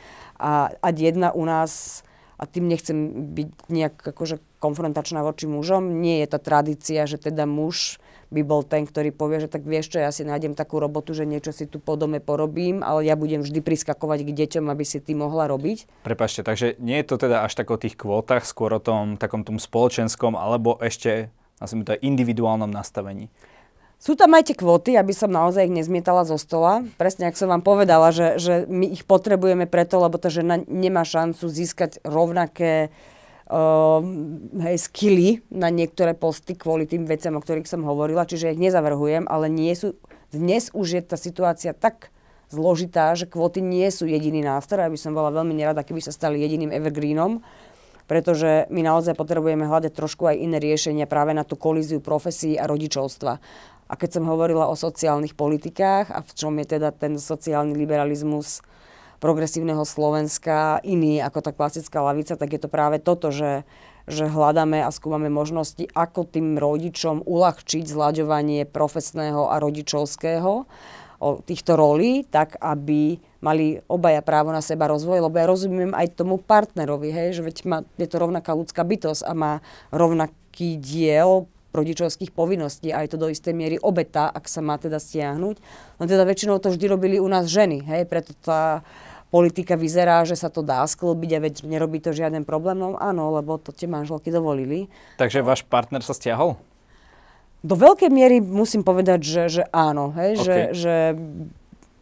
A, a jedna u nás, a tým nechcem byť nejak akože konfrontačná voči mužom, nie je tá tradícia, že teda muž by bol ten, ktorý povie, že tak vieš čo, ja si nájdem takú robotu, že niečo si tu po dome porobím, ale ja budem vždy priskakovať k deťom, aby si ty mohla robiť. Prepašte, takže nie je to teda až tak o tých kvótach, skôr o tom takom tom spoločenskom, alebo ešte, nazvime to aj individuálnom nastavení? Sú tam aj tie kvóty, aby som naozaj ich nezmietala zo stola. Presne, ak som vám povedala, že, že my ich potrebujeme preto, lebo tá žena nemá šancu získať rovnaké uh, hej, skily na niektoré posty kvôli tým veciam, o ktorých som hovorila, čiže ich nezavrhujem, ale nie sú, dnes už je tá situácia tak zložitá, že kvóty nie sú jediný nástroj, aby som bola veľmi nerada, keby sa stali jediným evergreenom, pretože my naozaj potrebujeme hľadať trošku aj iné riešenia práve na tú kolíziu profesí a rodičovstva. A keď som hovorila o sociálnych politikách a v čom je teda ten sociálny liberalizmus progresívneho Slovenska iný ako tá klasická lavica, tak je to práve toto, že, že hľadáme a skúmame možnosti, ako tým rodičom uľahčiť zľaďovanie profesného a rodičovského týchto rolí, tak aby mali obaja právo na seba rozvoj, lebo ja rozumiem aj tomu partnerovi, hej, že veď má, je to rovnaká ľudská bytosť a má rovnaký diel rodičovských povinností a je to do istej miery obeta, ak sa má teda stiahnuť. No teda väčšinou to vždy robili u nás ženy, hej, preto tá politika vyzerá, že sa to dá sklbiť a veď nerobí to žiaden problém. No áno, lebo to tie manželky dovolili. Takže váš partner sa stiahol? Do veľkej miery musím povedať, že, že áno. Hej, okay. že, že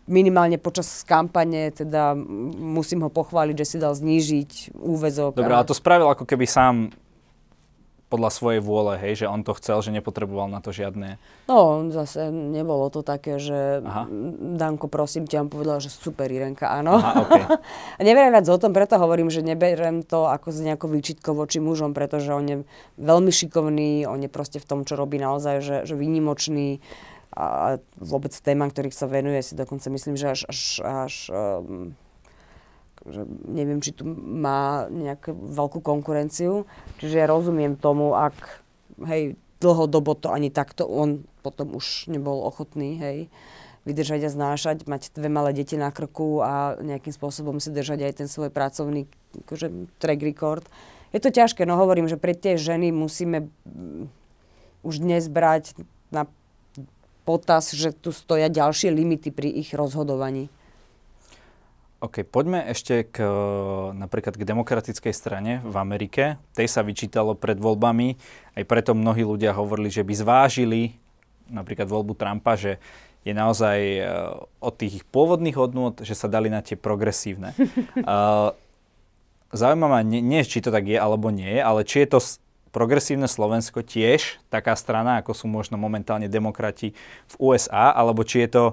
minimálne počas kampane teda musím ho pochváliť, že si dal znížiť úvezok. Dobre, a... ale to spravil ako keby sám podľa svojej vôle, hej, že on to chcel, že nepotreboval na to žiadne... No, zase nebolo to také, že Aha. Danko, prosím ťa, on povedal, že super, Irenka, áno. Aha, okay. [laughs] Neverím viac o tom, preto hovorím, že neberiem to ako z nejakou výčitkou voči mužom, pretože on je veľmi šikovný, on je proste v tom, čo robí naozaj, že, že výnimočný a vôbec téma, ktorých sa venuje, si dokonca myslím, že až, až, až um, že neviem, či tu má nejakú veľkú konkurenciu. Čiže ja rozumiem tomu, ak hej, dlhodobo to ani takto on potom už nebol ochotný, hej, vydržať a znášať, mať dve malé deti na krku a nejakým spôsobom si držať aj ten svoj pracovný akože, track record. Je to ťažké, no hovorím, že pre tie ženy musíme mm, už dnes brať na potaz, že tu stoja ďalšie limity pri ich rozhodovaní. OK, poďme ešte k, napríklad k demokratickej strane v Amerike. Tej sa vyčítalo pred voľbami, aj preto mnohí ľudia hovorili, že by zvážili napríklad voľbu Trumpa, že je naozaj e, od tých pôvodných hodnôt, že sa dali na tie progresívne. uh, [laughs] zaujíma ma, nie, nie či to tak je alebo nie, ale či je to progresívne Slovensko tiež taká strana, ako sú možno momentálne demokrati v USA, alebo či je to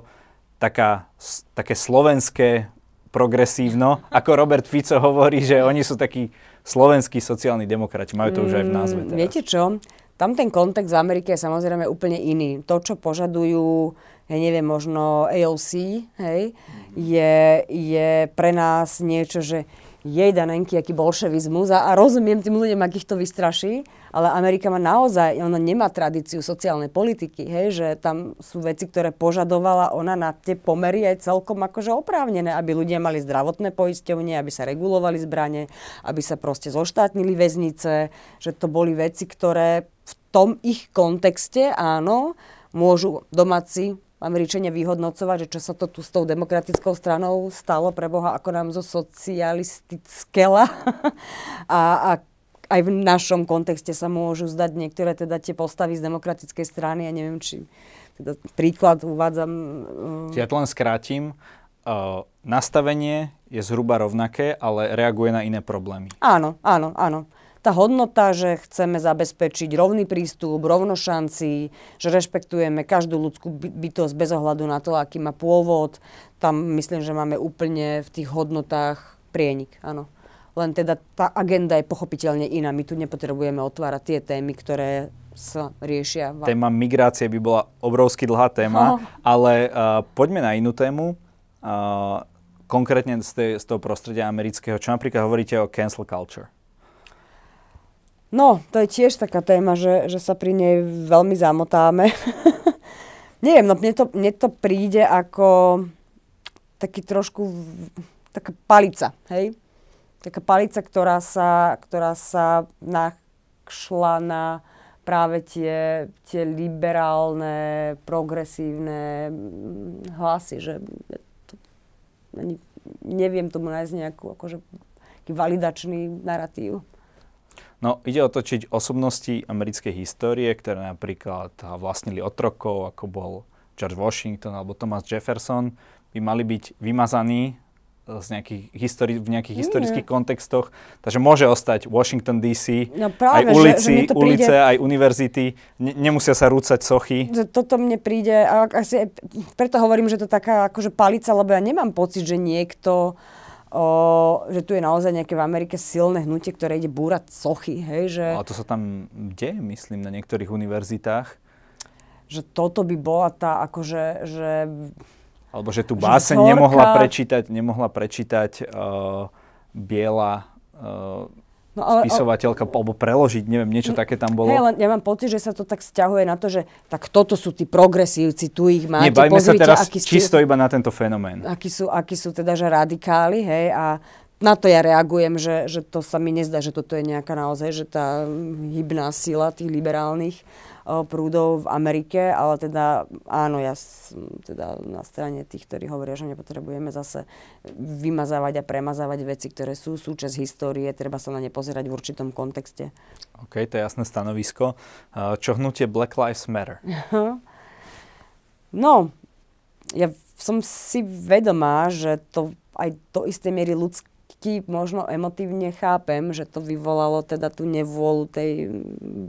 taká, také slovenské progresívno, ako Robert Fico hovorí, že oni sú takí slovenskí sociálni demokrati. Majú to už aj v názve mm, teraz. Viete čo? Tam ten kontext v Amerike je samozrejme úplne iný. To, čo požadujú, ja neviem, možno AOC, hej, je, je pre nás niečo, že jej danenky, aký bolševizmus a, a rozumiem tým ľuďom, akých to vystraší, ale Amerika má naozaj, ona nemá tradíciu sociálnej politiky, hej, že tam sú veci, ktoré požadovala ona na tie pomery aj celkom akože oprávnené, aby ľudia mali zdravotné poisťovne, aby sa regulovali zbranie, aby sa proste zoštátnili väznice, že to boli veci, ktoré v tom ich kontexte, áno, môžu domáci Američania vyhodnocovať, že čo sa to tu s tou demokratickou stranou stalo pre Boha, ako nám zo socialistickela. [laughs] a, a aj v našom kontexte sa môžu zdať niektoré teda tie postavy z demokratickej strany. Ja neviem, či teda príklad uvádzam. Uh... Ja to len skrátim. Uh, nastavenie je zhruba rovnaké, ale reaguje na iné problémy. Áno, áno, áno tá hodnota, že chceme zabezpečiť rovný prístup, rovno šanci, že rešpektujeme každú ľudskú bytosť bez ohľadu na to, aký má pôvod. Tam myslím, že máme úplne v tých hodnotách prienik, áno. Len teda tá agenda je pochopiteľne iná. My tu nepotrebujeme otvárať tie témy, ktoré sa riešia. Téma migrácie by bola obrovsky dlhá téma, oh. ale uh, poďme na inú tému. Uh, konkrétne z, tej, z toho prostredia amerického, čo napríklad hovoríte o cancel culture? No, to je tiež taká téma, že, že sa pri nej veľmi zamotáme. [laughs] Neviem, no mne to, mne to príde ako taký trošku taká palica, hej? Taká palica, ktorá sa, ktorá sa našla na práve tie, tie liberálne, progresívne mm, hlasy, že to, neviem tomu nájsť nejakú akože, validačný narratív. No, ide otočiť osobnosti americkej histórie, ktoré napríklad vlastnili otrokov, ako bol George Washington alebo Thomas Jefferson, by mali byť vymazaní z nejakých histori- v nejakých Nie. historických kontextoch. Takže môže ostať Washington DC, no práve, aj ulici, že, že ulice, príde... aj univerzity. Ne- nemusia sa rúcať sochy. Toto mne príde, asi, preto hovorím, že to taká akože palica, lebo ja nemám pocit, že niekto o, že tu je naozaj nejaké v Amerike silné hnutie, ktoré ide búrať sochy, hej, že... Ale to sa tam deje, myslím, na niektorých univerzitách. Že toto by bola tá, akože, že... Alebo že tu báseň nemohla prečítať, nemohla prečítať uh, biela uh, No, ale, spisovateľka, alebo preložiť, neviem, niečo také tam bolo. Hej, len ja mám pocit, že sa to tak stiahuje na to, že tak toto sú tí progresívci, tu ich máte, Nie, bavíme sa teraz aký čisto iba na tento fenomén. Akí sú, akí sú teda, že radikáli, hej, a na to ja reagujem, že, že to sa mi nezdá, že toto je nejaká naozaj, že tá hybná sila tých liberálnych prúdov v Amerike, ale teda áno, ja som teda na strane tých, ktorí hovoria, že nepotrebujeme zase vymazávať a premazávať veci, ktoré sú súčasť histórie, treba sa na ne pozerať v určitom kontexte. OK, to je jasné stanovisko. Čo hnutie Black Lives Matter? [laughs] No, ja som si vedomá, že to aj do istej miery ľudské ti možno emotívne chápem, že to vyvolalo teda tú nevôľu tej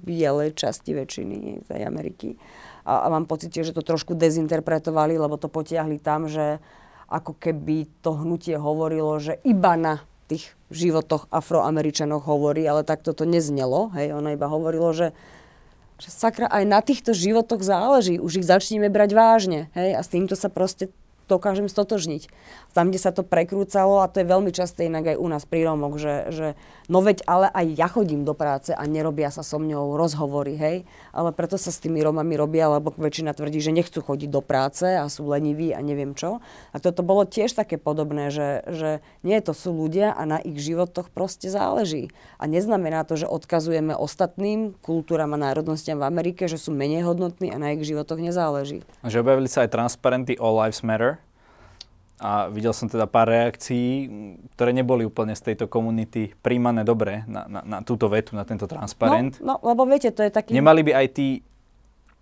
bielej časti väčšiny tej Ameriky. A, a mám pocit, že to trošku dezinterpretovali, lebo to potiahli tam, že ako keby to hnutie hovorilo, že iba na tých životoch afroameričanov hovorí, ale takto to neznelo. Hej, ono iba hovorilo, že že sakra, aj na týchto životoch záleží, už ich začneme brať vážne, hej, a s týmto sa proste dokážem stotožniť. Tam, kde sa to prekrúcalo, a to je veľmi časté inak aj u nás pri Rómoch, že, že no veď ale aj ja chodím do práce a nerobia sa so mňou rozhovory, hej, ale preto sa s tými Rómami robia, lebo väčšina tvrdí, že nechcú chodiť do práce a sú leniví a neviem čo. A toto bolo tiež také podobné, že, že nie to sú ľudia a na ich životoch proste záleží. A neznamená to, že odkazujeme ostatným kultúram a národnostiam v Amerike, že sú menej hodnotní a na ich životoch nezáleží. Že objavili sa aj transparenty All Lives Matter, a videl som teda pár reakcií, ktoré neboli úplne z tejto komunity príjmané dobre na, na, na túto vetu, na tento transparent. No, no, lebo viete, to je taký... Nemali by aj tí,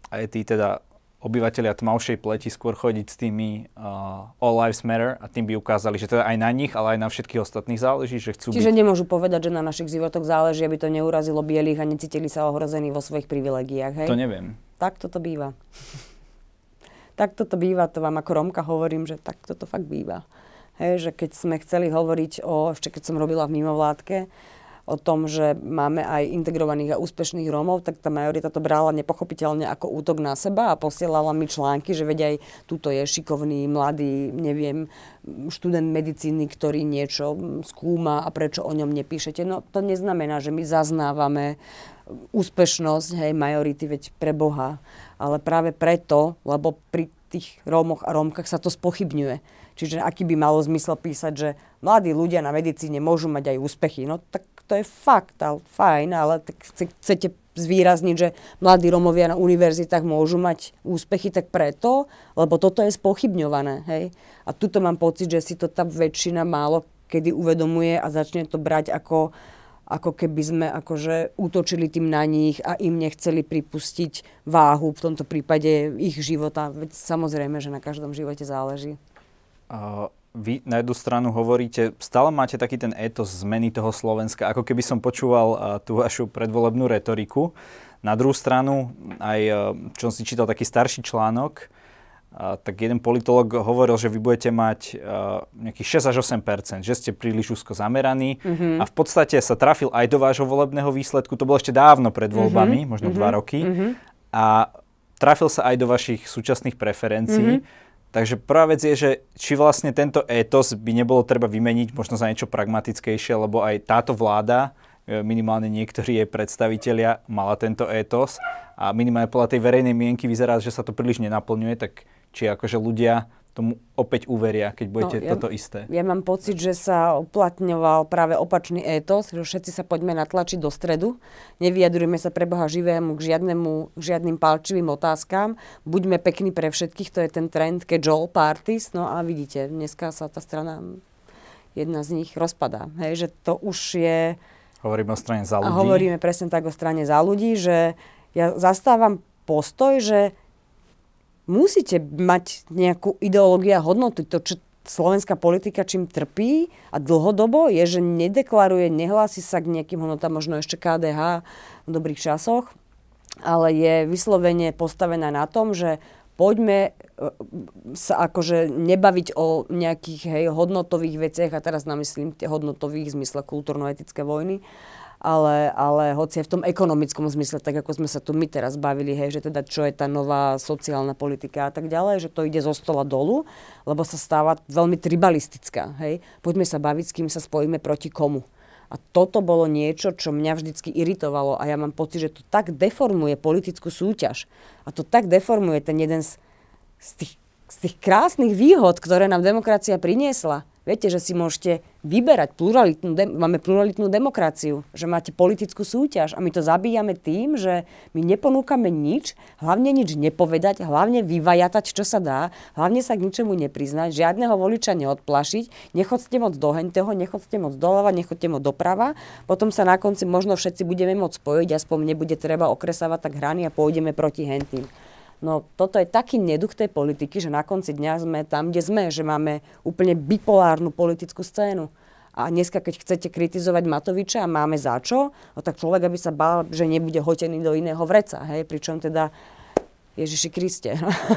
aj tí teda obyvateľia tmavšej pleti skôr chodiť s tými uh, All Lives Matter a tým by ukázali, že teda aj na nich, ale aj na všetkých ostatných záleží, že chcú Čiže byť... nemôžu povedať, že na našich životoch záleží, aby to neurazilo bielých a necítili sa ohrození vo svojich privilegiách, hej? To neviem. Tak toto býva tak toto býva, to vám ako Romka hovorím, že tak toto fakt býva. Hej, že keď sme chceli hovoriť o, ešte keď som robila v mimovládke, o tom, že máme aj integrovaných a úspešných Rómov, tak tá majorita to brala nepochopiteľne ako útok na seba a posielala mi články, že veď aj tuto je šikovný, mladý, neviem, študent medicíny, ktorý niečo skúma a prečo o ňom nepíšete. No to neznamená, že my zaznávame úspešnosť, hej, majority, veď pre Boha ale práve preto, lebo pri tých Rómoch a Rómkach sa to spochybňuje. Čiže aký by malo zmysel písať, že mladí ľudia na medicíne môžu mať aj úspechy. No tak to je fakt, ale fajn, ale tak chcete zvýrazniť, že mladí Romovia na univerzitách môžu mať úspechy, tak preto, lebo toto je spochybňované. Hej? A tuto mám pocit, že si to tá väčšina málo kedy uvedomuje a začne to brať ako ako keby sme akože útočili tým na nich a im nechceli pripustiť váhu, v tomto prípade ich života. Veď samozrejme, že na každom živote záleží. Vy na jednu stranu hovoríte, stále máte taký ten étos zmeny toho Slovenska, ako keby som počúval tú vašu predvolebnú retoriku. Na druhú stranu, aj čo som si čítal taký starší článok, tak jeden politolog hovoril, že vy budete mať uh, nejakých 6 až 8 že ste príliš úzko zameraní mm-hmm. a v podstate sa trafil aj do vášho volebného výsledku, to bolo ešte dávno pred voľbami, mm-hmm. možno mm-hmm. dva roky, mm-hmm. a trafil sa aj do vašich súčasných preferencií. Mm-hmm. Takže prvá vec je, že či vlastne tento étos by nebolo treba vymeniť možno za niečo pragmatickejšie, lebo aj táto vláda, e, minimálne niektorí jej predstavitelia, mala tento étos a minimálne podľa tej verejnej mienky vyzerá, že sa to príliš nenaplňuje, tak či akože ľudia tomu opäť uveria, keď budete no, ja, toto isté? Ja mám pocit, že sa uplatňoval práve opačný étos, že všetci sa poďme natlačiť do stredu, nevyjadrujeme sa pre Boha živému k, žiadnemu, k žiadnym palčivým otázkam, buďme pekní pre všetkých, to je ten trend all parties, no a vidíte, dneska sa tá strana, jedna z nich rozpadá, hej, že to už je... Hovoríme o strane za ľudí. A hovoríme presne tak o strane za ľudí, že ja zastávam postoj, že musíte mať nejakú ideológiu a hodnotu. To, čo slovenská politika čím trpí a dlhodobo je, že nedeklaruje, nehlási sa k nejakým hodnotám, možno ešte KDH v dobrých časoch, ale je vyslovene postavená na tom, že poďme e, sa akože nebaviť o nejakých hej, hodnotových veciach, a teraz namyslím tie hodnotových v zmysle kultúrno-etické vojny, ale, ale hoci aj v tom ekonomickom zmysle, tak ako sme sa tu my teraz bavili, hej, že teda čo je tá nová sociálna politika a tak ďalej, že to ide zo stola dolu, lebo sa stáva veľmi tribalistická. Hej. Poďme sa baviť, s kým sa spojíme proti komu. A toto bolo niečo, čo mňa vždycky iritovalo a ja mám pocit, že to tak deformuje politickú súťaž. A to tak deformuje ten jeden z, z, tých, z tých krásnych výhod, ktoré nám demokracia priniesla Viete, že si môžete vyberať pluralitnú, de- máme pluralitnú demokraciu, že máte politickú súťaž a my to zabíjame tým, že my neponúkame nič, hlavne nič nepovedať, hlavne vyvajatať, čo sa dá, hlavne sa k ničemu nepriznať, žiadneho voliča neodplašiť, nechodzte moc do henteho, nechodzte moc doľava, nechodzte moc doprava, potom sa na konci možno všetci budeme môcť spojiť, aspoň nebude treba okresávať tak hrany a pôjdeme proti hentým. No toto je taký neduch tej politiky, že na konci dňa sme tam, kde sme, že máme úplne bipolárnu politickú scénu. A dneska, keď chcete kritizovať Matoviča a máme za čo, no tak človek aby sa bál, že nebude hotený do iného vreca. Hej? Pričom teda Ježiši Kriste.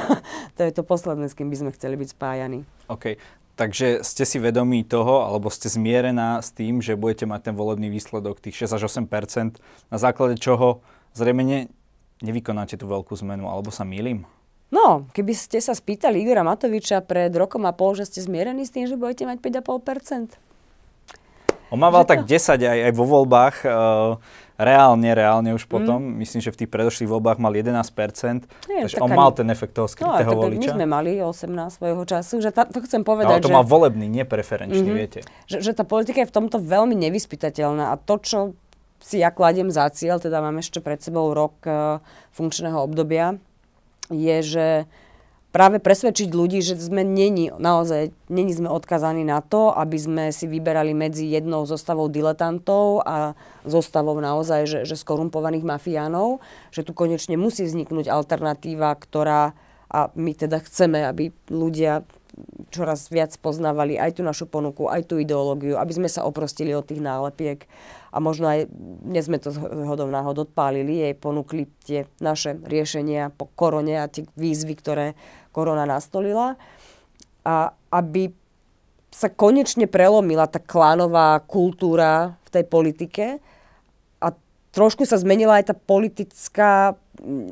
[laughs] to je to posledné, s kým by sme chceli byť spájani. OK. Takže ste si vedomí toho, alebo ste zmierená s tým, že budete mať ten volebný výsledok tých 6 až 8 na základe čoho zrejme nevykonáte tú veľkú zmenu, alebo sa milím? No, keby ste sa spýtali Igora Matoviča pred rokom a pol, že ste zmierení s tým, že budete mať 5,5%? On mával tak 10 aj, aj vo voľbách. Uh, reálne, reálne už potom. Mm. Myslím, že v tých predošlých voľbách mal 11%. Nie, takže on mal ten efekt toho skrytého no, voliča. My sme mali 18 svojho času. Že tá, to chcem povedať, no, to že... mal volebný, nepreferenčný, mm-hmm. viete. Že, že tá politika je v tomto veľmi nevyspytateľná. A to, čo si ja kladiem za cieľ, teda mám ešte pred sebou rok uh, funkčného obdobia, je, že práve presvedčiť ľudí, že sme není, naozaj, není sme odkazaní na to, aby sme si vyberali medzi jednou zostavou diletantov a zostavou naozaj, že, že skorumpovaných mafiánov, že tu konečne musí vzniknúť alternatíva, ktorá, a my teda chceme, aby ľudia čoraz viac poznávali aj tú našu ponuku, aj tú ideológiu, aby sme sa oprostili od tých nálepiek a možno aj dnes sme to hodou náhod odpálili, jej ponúkli tie naše riešenia po korone a tie výzvy, ktoré korona nastolila. A aby sa konečne prelomila tá klánová kultúra v tej politike a trošku sa zmenila aj tá politická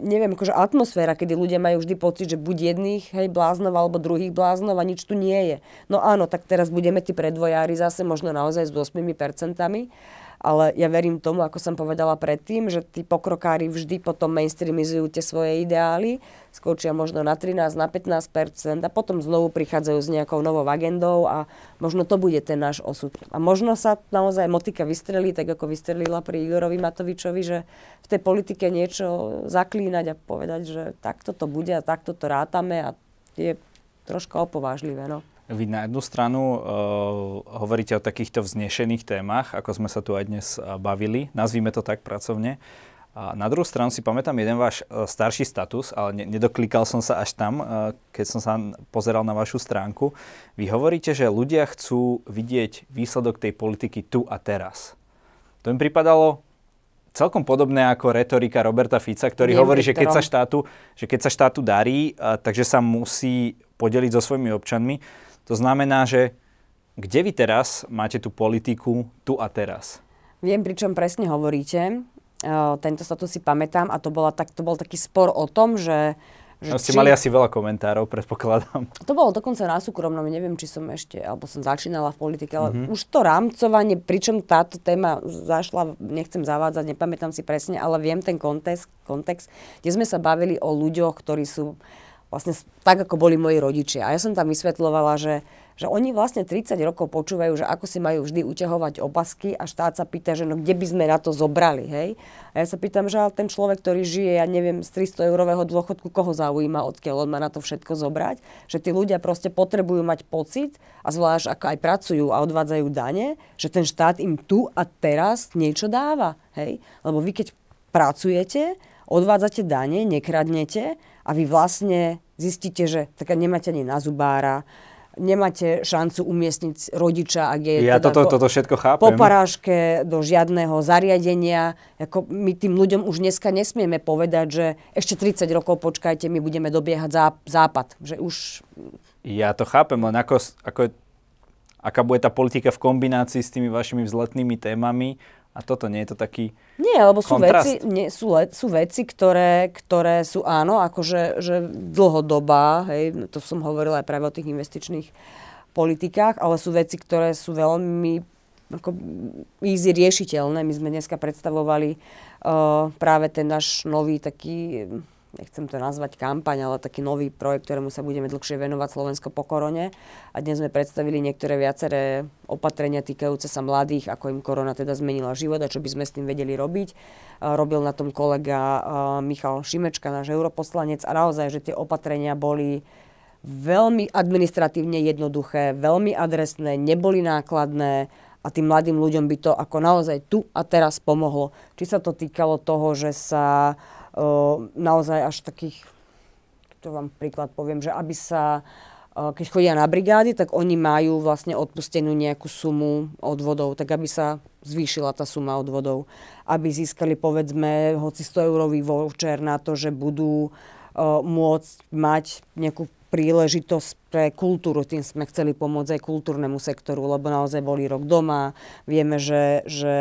neviem, akože atmosféra, kedy ľudia majú vždy pocit, že buď jedných, hej, bláznov, alebo druhých bláznov a nič tu nie je. No áno, tak teraz budeme tí predvojári zase možno naozaj s 8 percentami ale ja verím tomu, ako som povedala predtým, že tí pokrokári vždy potom mainstreamizujú tie svoje ideály, skočia možno na 13, na 15 a potom znovu prichádzajú s nejakou novou agendou a možno to bude ten náš osud. A možno sa naozaj motika vystrelí, tak ako vystrelila pri Igorovi Matovičovi, že v tej politike niečo zaklínať a povedať, že takto to bude a takto to rátame a je troška opovážlivé. No. Vy na jednu stranu uh, hovoríte o takýchto vznešených témach, ako sme sa tu aj dnes uh, bavili, nazvíme to tak pracovne. A na druhú stranu si pamätám jeden váš uh, starší status, ale ne, nedoklikal som sa až tam, keď som sa pozeral na vašu stránku. Vy hovoríte, že ľudia chcú vidieť výsledok tej politiky tu a teraz. To mi pripadalo celkom podobné ako retorika Roberta Fica, ktorý Nie, hovorí, že keď, sa štátu, že keď sa štátu darí, takže sa musí podeliť so svojimi občanmi. To znamená, že kde vy teraz máte tú politiku tu a teraz? Viem, pričom presne hovoríte. tento status si pamätám a to, bola tak, to bol taký spor o tom, že Že no, ste či... mali asi veľa komentárov, predpokladám. To bolo dokonca na súkromnom, neviem, či som ešte, alebo som začínala v politike, ale mm-hmm. už to rámcovanie, pričom táto téma zašla, nechcem zavádzať, nepamätám si presne, ale viem ten kontext, kontext, kde sme sa bavili o ľuďoch, ktorí sú vlastne tak, ako boli moji rodičia. A ja som tam vysvetľovala, že že oni vlastne 30 rokov počúvajú, že ako si majú vždy uťahovať opasky a štát sa pýta, že no kde by sme na to zobrali, hej? A ja sa pýtam, že ale ten človek, ktorý žije, ja neviem, z 300 eurového dôchodku, koho zaujíma, odkiaľ on má na to všetko zobrať? Že tí ľudia proste potrebujú mať pocit, a zvlášť ako aj pracujú a odvádzajú dane, že ten štát im tu a teraz niečo dáva, hej? Lebo vy keď pracujete, odvádzate dane, nekradnete a vy vlastne zistíte, že tak nemáte ani na zubára, nemáte šancu umiestniť rodiča, ak je ja teda toto, toto všetko chápem. po parážke do žiadneho zariadenia. Ako my tým ľuďom už dneska nesmieme povedať, že ešte 30 rokov počkajte, my budeme dobiehať západ. Že už... Ja to chápem, len ako, ako, aká bude tá politika v kombinácii s tými vašimi vzletnými témami a toto nie je to taký Nie, lebo sú veci, nie, sú, le, sú veci ktoré, ktoré sú áno, akože že dlhodobá, hej, to som hovorila aj práve o tých investičných politikách, ale sú veci, ktoré sú veľmi ako easy riešiteľné. My sme dneska predstavovali uh, práve ten náš nový taký nechcem to nazvať kampaň, ale taký nový projekt, ktorému sa budeme dlhšie venovať Slovensko po korone. A dnes sme predstavili niektoré viaceré opatrenia týkajúce sa mladých, ako im korona teda zmenila život a čo by sme s tým vedeli robiť. Robil na tom kolega Michal Šimečka, náš europoslanec a naozaj, že tie opatrenia boli veľmi administratívne jednoduché, veľmi adresné, neboli nákladné a tým mladým ľuďom by to ako naozaj tu a teraz pomohlo. Či sa to týkalo toho, že sa naozaj až takých, to vám príklad poviem, že aby sa keď chodia na brigády, tak oni majú vlastne odpustenú nejakú sumu odvodov, tak aby sa zvýšila tá suma odvodov. Aby získali povedzme hoci 100 eurový voucher na to, že budú môcť mať nejakú príležitosť pre kultúru. Tým sme chceli pomôcť aj kultúrnemu sektoru, lebo naozaj boli rok doma. Vieme, že, že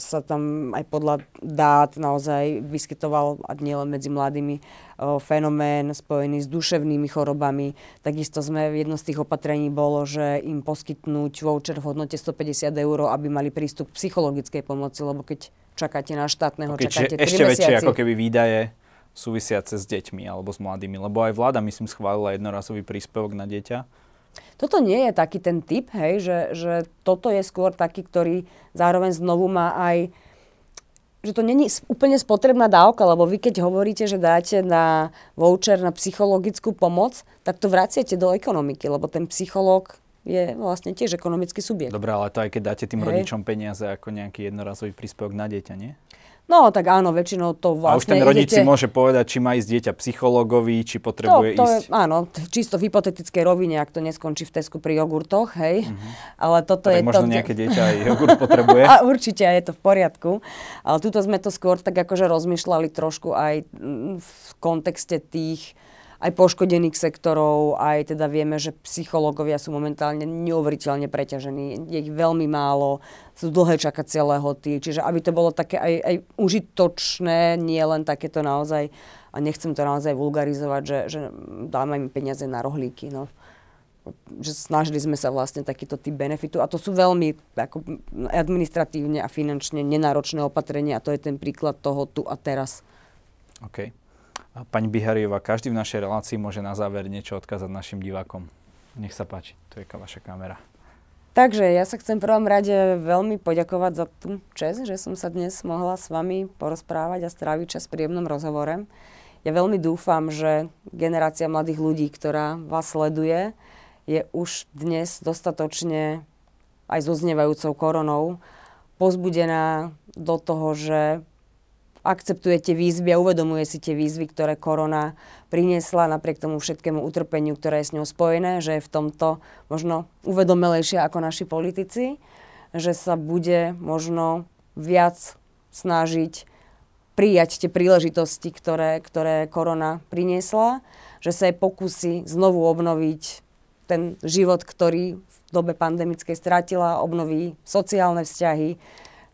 sa tam aj podľa dát naozaj vyskytoval, a nielen medzi mladými, o, fenomén spojený s duševnými chorobami. Takisto sme, jedno z tých opatrení bolo, že im poskytnúť voucher v hodnote 150 eur, aby mali prístup k psychologickej pomoci, lebo keď čakáte na štátneho, okay, čakáte 3 ešte mesiaci. väčšie ako keby výdaje súvisiace s deťmi alebo s mladými? Lebo aj vláda, myslím, schválila jednorazový príspevok na dieťa. Toto nie je taký ten typ, hej, že, že toto je skôr taký, ktorý zároveň znovu má aj že to není úplne spotrebná dávka, lebo vy keď hovoríte, že dáte na voucher na psychologickú pomoc, tak to vraciate do ekonomiky, lebo ten psychológ je vlastne tiež ekonomický subjekt. Dobre, ale to aj keď dáte tým Hej. rodičom peniaze ako nejaký jednorazový príspevok na dieťa, nie? No, tak áno, väčšinou to vlastne... A už ten rodič idete... si môže povedať, či má ísť dieťa psychológovi, či potrebuje to, to ísť... Je, áno, čisto v hypotetickej rovine, ak to neskončí v Tesku pri jogurtoch, hej. Uh-huh. Ale toto tak je... možno to... nejaké dieťa aj jogurt potrebuje. [laughs] a určite, je to v poriadku. Ale tuto sme to skôr tak akože rozmýšľali trošku aj v kontexte tých aj poškodených sektorov, aj teda vieme, že psychológovia sú momentálne neuveriteľne preťažení. Je ich veľmi málo, sú dlhé čakacie lehoty, čiže aby to bolo také aj, aj užitočné, nie len takéto naozaj, a nechcem to naozaj vulgarizovať, že, že dáme im peniaze na rohlíky. No že snažili sme sa vlastne takýto typ benefitu a to sú veľmi ako administratívne a finančne nenáročné opatrenia a to je ten príklad toho tu a teraz. OK. Pani Bihariová, každý v našej relácii môže na záver niečo odkázať našim divákom. Nech sa páči, to je vaša kamera. Takže ja sa chcem v prvom rade veľmi poďakovať za tú čest, že som sa dnes mohla s vami porozprávať a stráviť čas príjemnom rozhovore. Ja veľmi dúfam, že generácia mladých ľudí, ktorá vás sleduje, je už dnes dostatočne aj so znevajúcou koronou pozbudená do toho, že akceptuje tie výzvy a uvedomuje si tie výzvy, ktoré korona priniesla napriek tomu všetkému utrpeniu, ktoré je s ňou spojené, že je v tomto možno uvedomelejšia ako naši politici, že sa bude možno viac snažiť prijať tie príležitosti, ktoré, ktoré korona priniesla, že sa jej pokusí znovu obnoviť ten život, ktorý v dobe pandemickej stratila, obnoví sociálne vzťahy,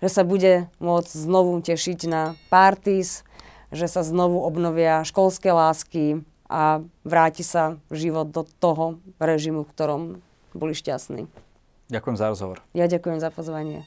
že sa bude môcť znovu tešiť na parties, že sa znovu obnovia školské lásky a vráti sa život do toho režimu, v ktorom boli šťastní. Ďakujem za rozhovor. Ja ďakujem za pozvanie.